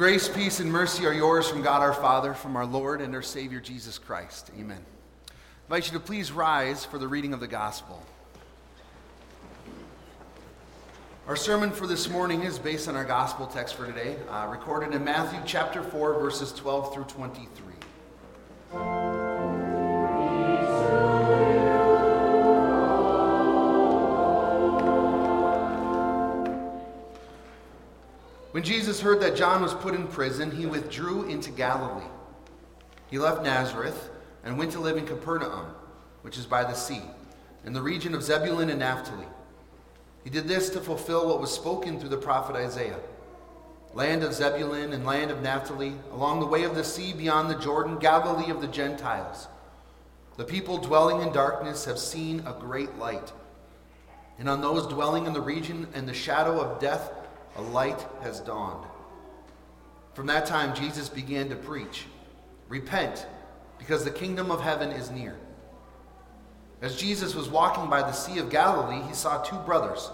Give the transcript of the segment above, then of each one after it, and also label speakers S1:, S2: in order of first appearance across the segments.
S1: Grace, peace, and mercy are yours from God our Father, from our Lord and our Savior Jesus Christ. Amen. I invite you to please rise for the reading of the gospel. Our sermon for this morning is based on our gospel text for today, uh, recorded in Matthew chapter 4, verses 12 through 23. When Jesus heard that John was put in prison, he withdrew into Galilee. He left Nazareth and went to live in Capernaum, which is by the sea, in the region of Zebulun and Naphtali. He did this to fulfill what was spoken through the prophet Isaiah land of Zebulun and land of Naphtali, along the way of the sea beyond the Jordan, Galilee of the Gentiles. The people dwelling in darkness have seen a great light. And on those dwelling in the region and the shadow of death, a light has dawned. From that time, Jesus began to preach Repent, because the kingdom of heaven is near. As Jesus was walking by the Sea of Galilee, he saw two brothers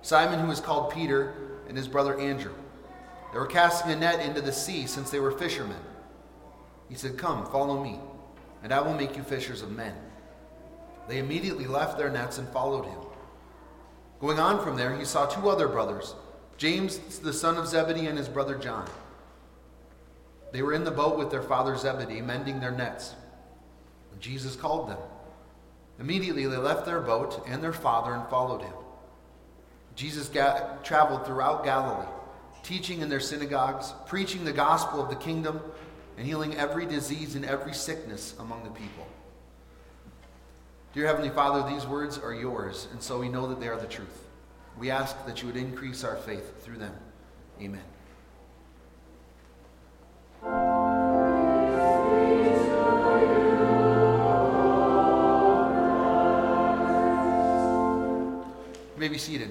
S1: Simon, who is called Peter, and his brother Andrew. They were casting a net into the sea since they were fishermen. He said, Come, follow me, and I will make you fishers of men. They immediately left their nets and followed him. Going on from there, he saw two other brothers. James, the son of Zebedee, and his brother John. They were in the boat with their father Zebedee, mending their nets. Jesus called them. Immediately they left their boat and their father and followed him. Jesus ga- traveled throughout Galilee, teaching in their synagogues, preaching the gospel of the kingdom, and healing every disease and every sickness among the people. Dear Heavenly Father, these words are yours, and so we know that they are the truth. We ask that you would increase our faith through them. Amen. You may be seated.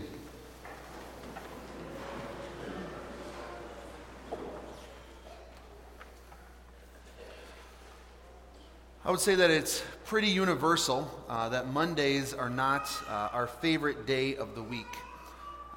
S1: I would say that it's pretty universal uh, that Mondays are not uh, our favorite day of the week.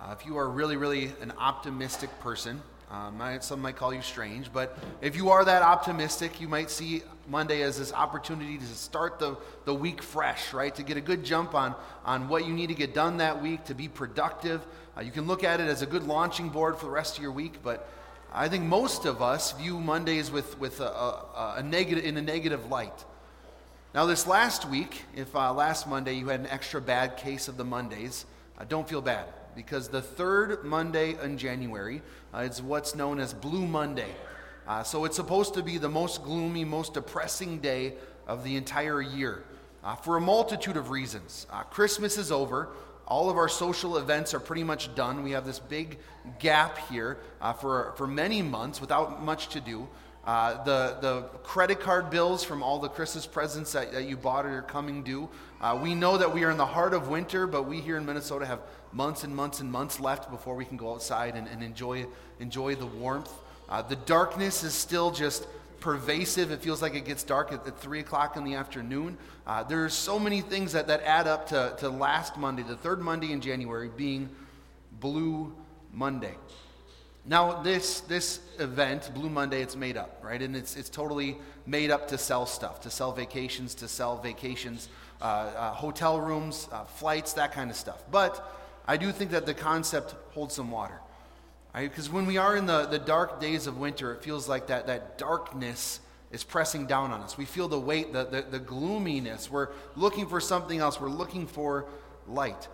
S1: Uh, if you are really, really an optimistic person, um, some might call you strange, but if you are that optimistic, you might see Monday as this opportunity to start the, the week fresh, right? To get a good jump on, on what you need to get done that week, to be productive. Uh, you can look at it as a good launching board for the rest of your week, but I think most of us view Mondays with, with a, a, a negative, in a negative light. Now, this last week, if uh, last Monday you had an extra bad case of the Mondays, uh, don't feel bad because the third Monday in January uh, is what's known as Blue Monday. Uh, so it's supposed to be the most gloomy, most depressing day of the entire year uh, for a multitude of reasons. Uh, Christmas is over. All of our social events are pretty much done. We have this big gap here uh, for, for many months without much to do. Uh, the, the credit card bills from all the Christmas presents that, that you bought are coming due. Uh, we know that we are in the heart of winter, but we here in Minnesota have months and months and months left before we can go outside and, and enjoy, enjoy the warmth. Uh, the darkness is still just pervasive. It feels like it gets dark at, at 3 o'clock in the afternoon. Uh, there are so many things that, that add up to, to last Monday, the third Monday in January, being Blue Monday. Now, this, this event, Blue Monday, it's made up, right? And it's, it's totally made up to sell stuff, to sell vacations, to sell vacations, hotel rooms, uh, flights, that kind of stuff. But I do think that the concept holds some water. Because right? when we are in the, the dark days of winter, it feels like that, that darkness is pressing down on us. We feel the weight, the, the, the gloominess. We're looking for something else. We're looking for light.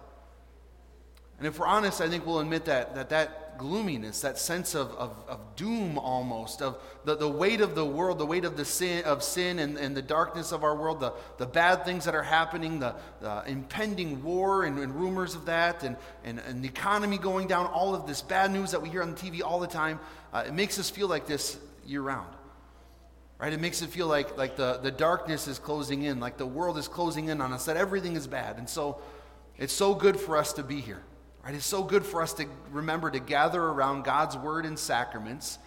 S1: And if we're honest, I think we'll admit that that, that gloominess, that sense of, of, of doom almost, of the, the weight of the world, the weight of the sin of sin and, and the darkness of our world, the, the bad things that are happening, the, the impending war and, and rumors of that, and, and, and the economy going down, all of this bad news that we hear on TV all the time, uh, it makes us feel like this year round. Right? It makes it feel like, like the, the darkness is closing in, like the world is closing in on us, that everything is bad. And so it's so good for us to be here. Right? It's so good for us to remember to gather around God's word and sacraments,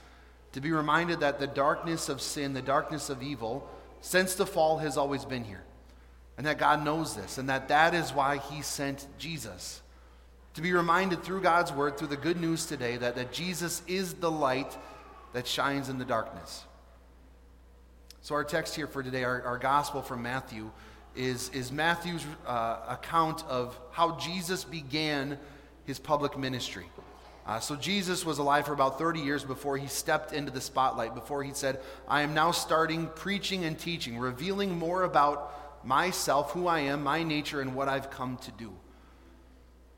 S1: to be reminded that the darkness of sin, the darkness of evil, since the fall has always been here. And that God knows this, and that that is why he sent Jesus. To be reminded through God's word, through the good news today, that, that Jesus is the light that shines in the darkness. So, our text here for today, our, our gospel from Matthew, is, is Matthew's uh, account of how Jesus began his public ministry. Uh, so, Jesus was alive for about 30 years before he stepped into the spotlight, before he said, I am now starting preaching and teaching, revealing more about myself, who I am, my nature, and what I've come to do.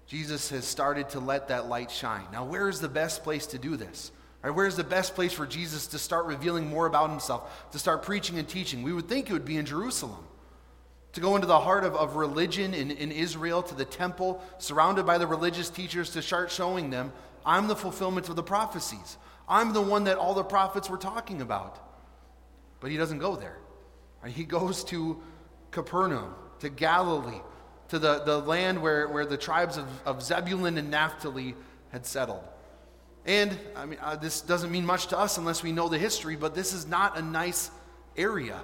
S1: Jesus has started to let that light shine. Now, where is the best place to do this? Right, where's the best place for Jesus to start revealing more about himself, to start preaching and teaching? We would think it would be in Jerusalem. To go into the heart of, of religion in, in Israel, to the temple, surrounded by the religious teachers, to start showing them, I'm the fulfillment of the prophecies. I'm the one that all the prophets were talking about. But he doesn't go there. He goes to Capernaum, to Galilee, to the, the land where, where the tribes of, of Zebulun and Naphtali had settled. And I mean, uh, this doesn't mean much to us unless we know the history, but this is not a nice area.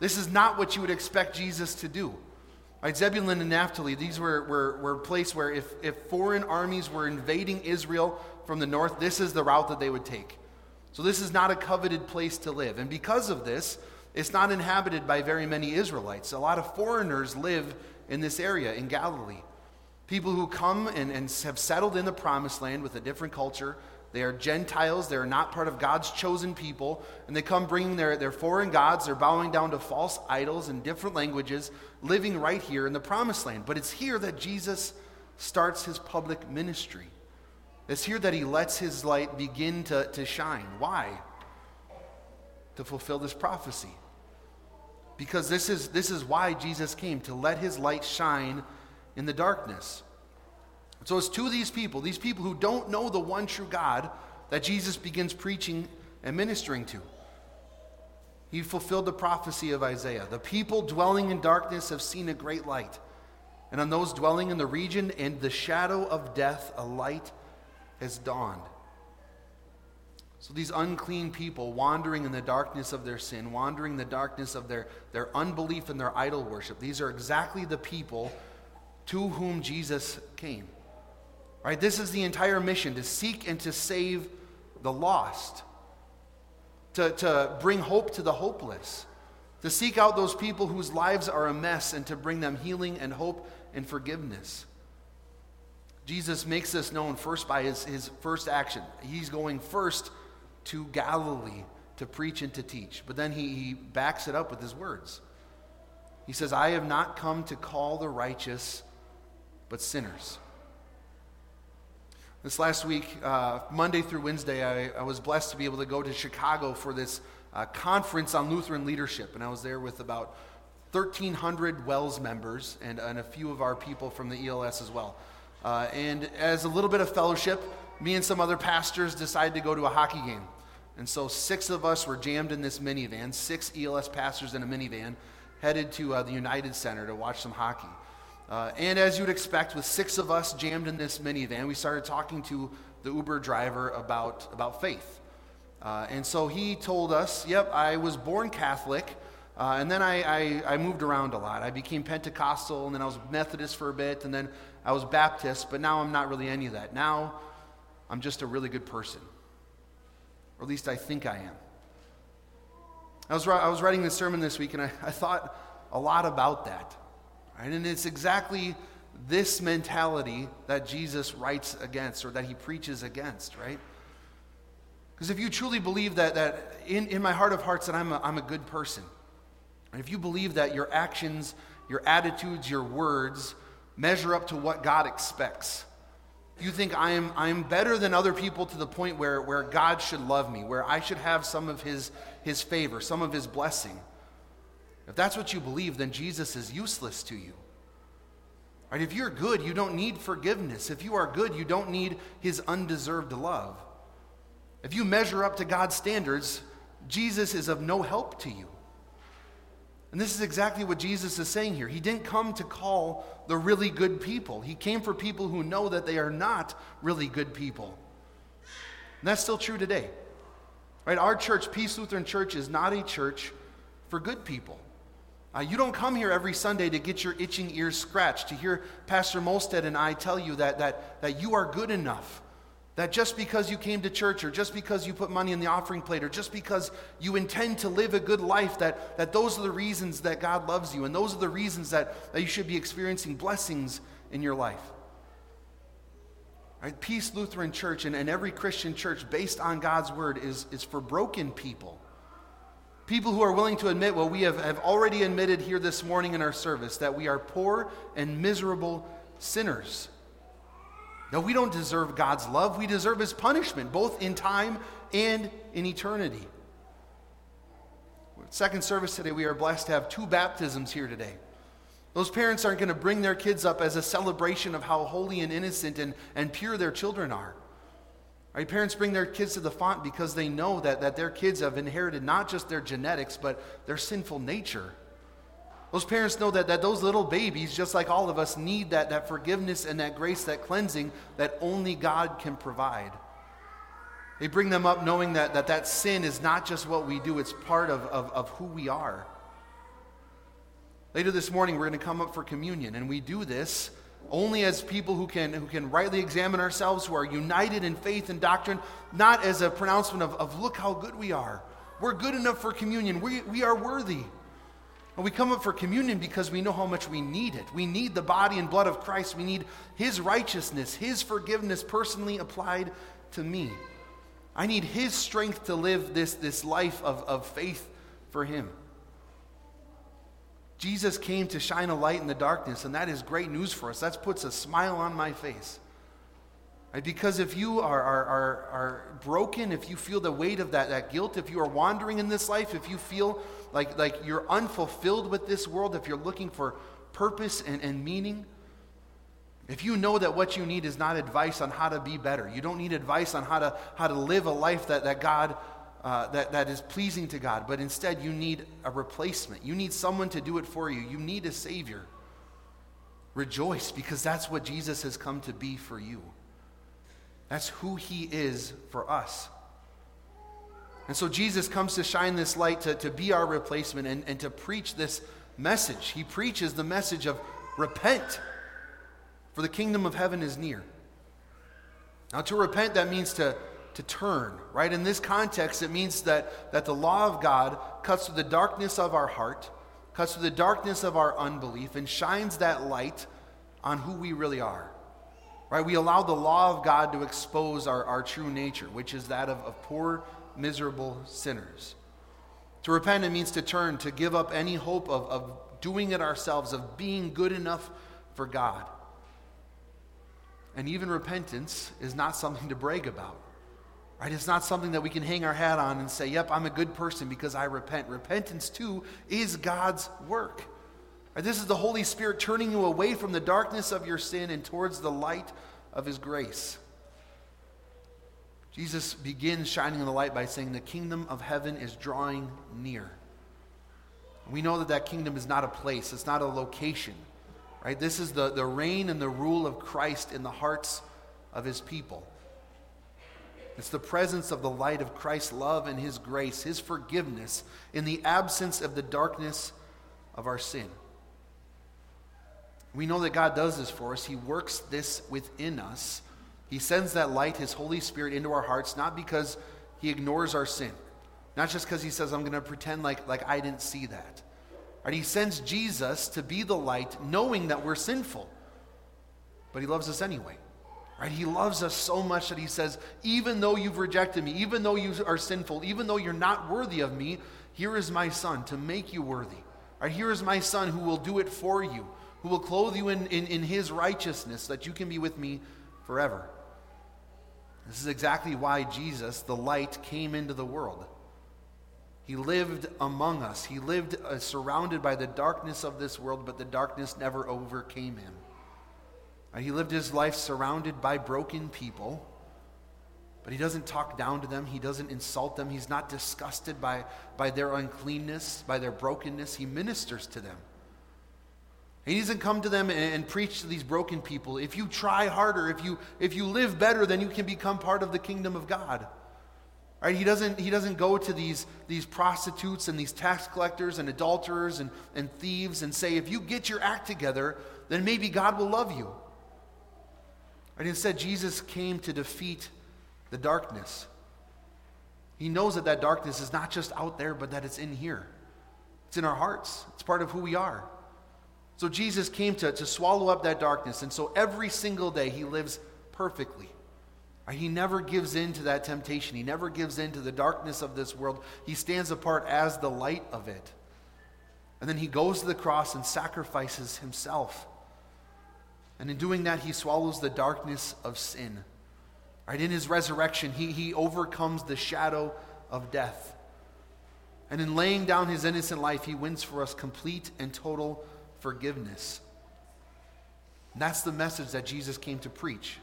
S1: This is not what you would expect Jesus to do. Right, Zebulun and Naphtali, these were, were, were a place where if, if foreign armies were invading Israel from the north, this is the route that they would take. So this is not a coveted place to live. And because of this, it's not inhabited by very many Israelites. A lot of foreigners live in this area in Galilee. People who come and, and have settled in the promised land with a different culture. They are Gentiles. They are not part of God's chosen people. And they come bringing their, their foreign gods. They're bowing down to false idols in different languages, living right here in the promised land. But it's here that Jesus starts his public ministry. It's here that he lets his light begin to, to shine. Why? To fulfill this prophecy. Because this is, this is why Jesus came, to let his light shine in the darkness. So it's to these people, these people who don't know the one true God, that Jesus begins preaching and ministering to. He fulfilled the prophecy of Isaiah. The people dwelling in darkness have seen a great light. And on those dwelling in the region and the shadow of death, a light has dawned. So these unclean people wandering in the darkness of their sin, wandering in the darkness of their, their unbelief and their idol worship, these are exactly the people to whom Jesus came. Right? This is the entire mission to seek and to save the lost, to, to bring hope to the hopeless, to seek out those people whose lives are a mess and to bring them healing and hope and forgiveness. Jesus makes this known first by his, his first action. He's going first to Galilee to preach and to teach. But then he, he backs it up with his words. He says, I have not come to call the righteous, but sinners. This last week, uh, Monday through Wednesday, I, I, was blessed to be able to go to Chicago for this uh, conference on Lutheran leadership. And I was there with about 1,300 WELS members and, and a few of our people from the ELS as well. Uh, and as a little bit of fellowship, me and some other pastors decided to go to a hockey game. And so six of us were jammed in this minivan, six ELS pastors in a minivan, headed to uh, the United Center to watch some hockey. Uh, and as you'd expect, with six of us jammed in this minivan, we started talking to the Uber driver about, about faith. Uh, and so he told us, Yep, I was born Catholic, uh, and then I, I, I, moved around a lot. I became Pentecostal, and then I was Methodist for a bit, and then I was Baptist, but now I'm not really any of that. Now I'm just a really good person. Or at least I think I am. I was, I was writing this sermon this week and I, I thought a lot about that. And it's exactly this mentality that Jesus writes against or that he preaches against, right? Because if you truly believe that, that in, in my heart of hearts that I'm a, I'm a good person, and if you believe that your actions, your attitudes, your words measure up to what God expects, you think I am, I am better than other people to the point where, where God should love me, where I should have some of his, his favor, some of his blessing. If that's what you believe, then Jesus is useless to you. Right? If you're good, you don't need forgiveness. If you are good, you don't need his undeserved love. If you measure up to God's standards, Jesus is of no help to you. And this is exactly what Jesus is saying here. He didn't come to call the really good people, He came for people who know that they are not really good people. And that's still true today. Right? Our church, Peace Lutheran Church, is not a church for good people. Uh, you don't come here every Sunday to get your itching ears scratched, to hear Pastor Molstead and I tell you that, that, that you are good enough, That just because you came to church or just because you put money in the offering plate or just because you intend to live a good life, that, that those are the reasons that God loves you and those are the reasons that, that you should be experiencing blessings in your life. Right? Peace Lutheran Church and, and every Christian church based on God's word is, is for broken people. People who are willing to admit what we have, have already admitted here this morning in our service that we are poor and miserable sinners. No, we don't deserve God's love. We deserve his punishment, both in time and in eternity. Second service today, we are blessed to have two baptisms here today. Those parents aren't going to bring their kids up as a celebration of how holy and innocent and, and pure their children are. Right? Parents bring their kids to the font because they know that, that their kids have inherited not just their genetics, but their sinful nature. Those parents know that, that those little babies, just like all of us, need that, that forgiveness and that grace, that cleansing that only God can provide. They bring them up knowing that that, that sin is not just what we do, it's part of, of, of who we are. Later this morning, we're going to come up for communion, and we do this only as people who can, who can rightly examine ourselves, who are united in faith and doctrine, not as a pronouncement of, of look how good we are. We're good enough for communion. We, we are worthy. And we come up for communion because we know how much we need it. We need the body and blood of Christ. We need His righteousness, His forgiveness personally applied to me. I need His strength to live this, this life of, of faith for Him. Jesus came to shine a light in the darkness, and that is great news for us. That puts a smile on my face. Right? Because if you are, are, are, are broken, if you feel the weight of that, that guilt, if you are wandering in this life, if you feel like, like you're unfulfilled with this world, if you're looking for purpose and, and meaning, if you know that what you need is not advice on how to be better, you don't need advice on how to, how to live a life that, that God uh, that, that is pleasing to God, but instead you need a replacement. You need someone to do it for you. You need a Savior. Rejoice because that's what Jesus has come to be for you. That's who he is for us. And so Jesus comes to shine this light to, to be our replacement and, and to preach this message. He preaches the message of repent, for the kingdom of heaven is near. Now, to repent, that means to, to turn, right? In this context, it means that, that the law of God cuts through the darkness of our heart, cuts through the darkness of our unbelief, and shines that light on who we really are. Right? We allow the law of God to expose our, our true nature, which is that of, of poor, miserable sinners. To repent, it means to turn, to give up any hope of, of doing it ourselves, of being good enough for God. And even repentance is not something to brag about. Right? It's not something that we can hang our hat on and say, yep, I'm a good person because I repent. Repentance, too, is God's work. Right? This is the Holy Spirit turning you away from the darkness of your sin and towards the light of His grace. Jesus begins shining the light by saying, The kingdom of heaven is drawing near. We know that that kingdom is not a place, it's not a location. Right? This is the, the reign and the rule of Christ in the hearts of his people. It's the presence of the light of Christ's love and his grace, his forgiveness, in the absence of the darkness of our sin. We know that God does this for us. He works this within us. He sends that light, His Holy Spirit, into our hearts, not because He ignores our sin, not just because He says, I'm going to pretend like, like I didn't see that. Right? He sends Jesus to be the light, knowing that we're sinful, but He loves us anyway. Right? He loves us so much that He says, even though you've rejected me, even though you are sinful, even though you're not worthy of me, here is my Son to make you worthy. Right? Here is my Son who will do it for you who will clothe you in, in, in his righteousness, that you can be with me forever. This is exactly why Jesus, the light, came into the world. He lived among us. He lived uh, surrounded by the darkness of this world, but the darkness never overcame him. Uh, he lived his life surrounded by broken people, but he doesn't talk down to them. He doesn't insult them. He's not disgusted by, by their uncleanness, by their brokenness. He ministers to them. He doesn't come to them and, and, preach to these broken people. If you try harder, if you, if you live better, then you can become part of the kingdom of God. Right? He doesn't, he doesn't go to these, these prostitutes and these tax collectors and adulterers and, and thieves and say, if you get your act together, then maybe God will love you. Right? Instead, Jesus came to defeat the darkness. He knows that that darkness is not just out there, but that it's in here. It's in our hearts, it's part of who we are. So Jesus came to, to swallow up that darkness. And so every single day he lives perfectly. He never gives in to that temptation. He never gives in to the darkness of this world. He stands apart as the light of it. And then he goes to the cross and sacrifices himself. And in doing that, he swallows the darkness of sin. Right? In his resurrection, he, he overcomes the shadow of death. And in laying down his innocent life, he wins for us complete and total forgiveness. And that's the message that Jesus came to preach.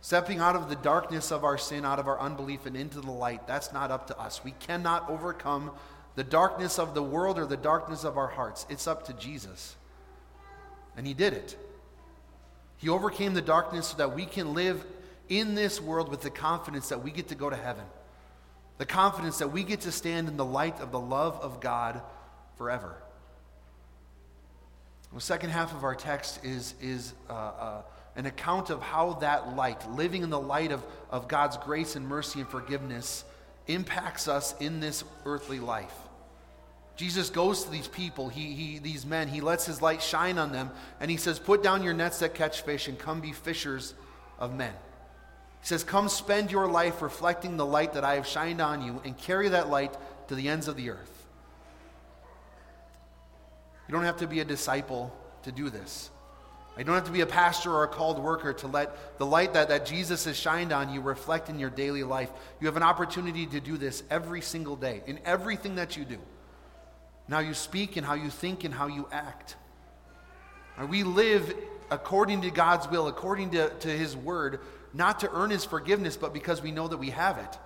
S1: Stepping out of the darkness of our sin, out of our unbelief, and into the light, that's not up to us. We cannot overcome the darkness of the world or the darkness of our hearts. It's up to Jesus. And he did it. He overcame the darkness so that we can live in this world with the confidence that we get to go to heaven. The confidence that we get to stand in the light of the love of God forever. The second half of our text is, is uh, uh, an account of how that light, living in the light of, of God's grace and mercy and forgiveness, impacts us in this earthly life. Jesus goes to these people, he, he, these men, he lets his light shine on them, and he says, Put down your nets that catch fish and come be fishers of men. He says, Come spend your life reflecting the light that I have shined on you and carry that light to the ends of the earth. You don't have to be a disciple to do this. You don't have to be a pastor or a called worker to let the light that, that Jesus has shined on you reflect in your daily life. You have an opportunity to do this every single day in everything that you do. Now you speak and how you think and how you act. We live according to God's will, according to, to His word, not to earn His forgiveness, but because we know that we have it.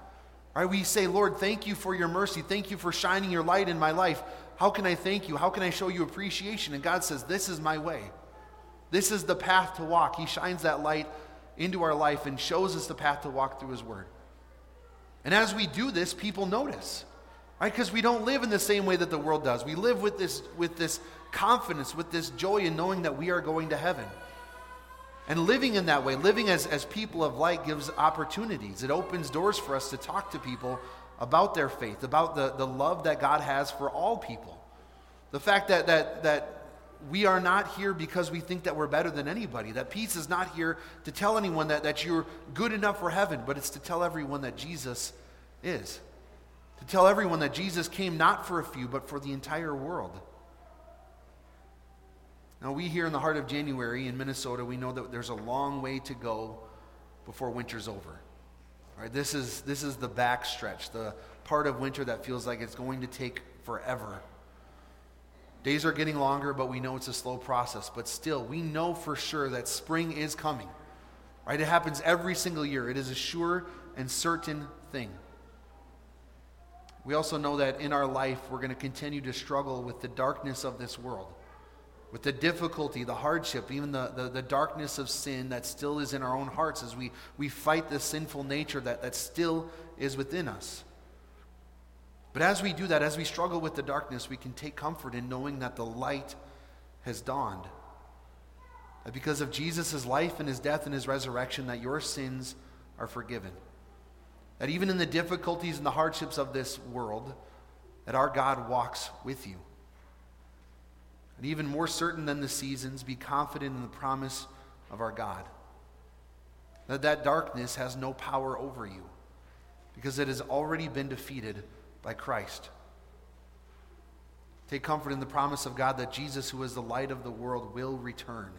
S1: Right? We say, Lord, thank you for your mercy. Thank you for shining your light in my life. How can I thank you? How can I show you appreciation? And God says, This is my way. This is the path to walk. He shines that light into our life and shows us the path to walk through His Word. And as we do this, people notice, right? Because we don't live in the same way that the world does. We live with this, with this confidence, with this joy in knowing that we are going to heaven. And living in that way, living as, as people of light, gives opportunities. It opens doors for us to talk to people about their faith, about the, the love that God has for all people. The fact that, that, that we are not here because we think that we're better than anybody. That peace is not here to tell anyone that, that you're good enough for heaven, but it's to tell everyone that Jesus is. To tell everyone that Jesus came not for a few, but for the entire world. Now, we here in the heart of January in Minnesota, we know that there's a long way to go before winter's over. Right, this is, this is the backstretch, the part of winter that feels like it's going to take forever. Days are getting longer, but we know it's a slow process. But still, we know for sure that spring is coming. Right? It happens every single year. It is a sure and certain thing. We also know that in our life, we're going to continue to struggle with the darkness of this world, with the difficulty, the hardship, even the, the, the, darkness of sin that still is in our own hearts as we, we fight the sinful nature that, that still is within us. But as we do that, as we struggle with the darkness, we can take comfort in knowing that the light has dawned. That because of Jesus' life and his death and his resurrection, that your sins are forgiven. That even in the difficulties and the hardships of this world, that our God walks with you. And even more certain than the seasons, be confident in the promise of our God. That that darkness has no power over you because it has already been defeated by Christ. Take comfort in the promise of God that Jesus, who is the light of the world, will return.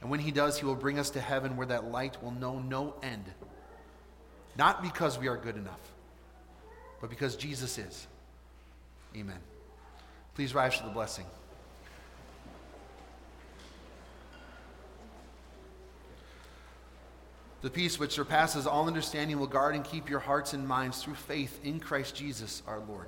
S1: And when he does, he will bring us to heaven where that light will know no end. Not because we are good enough, but because Jesus is. Amen. Please rise for the blessing. The peace which surpasses all understanding will guard and keep your hearts and minds through faith in Christ Jesus our Lord.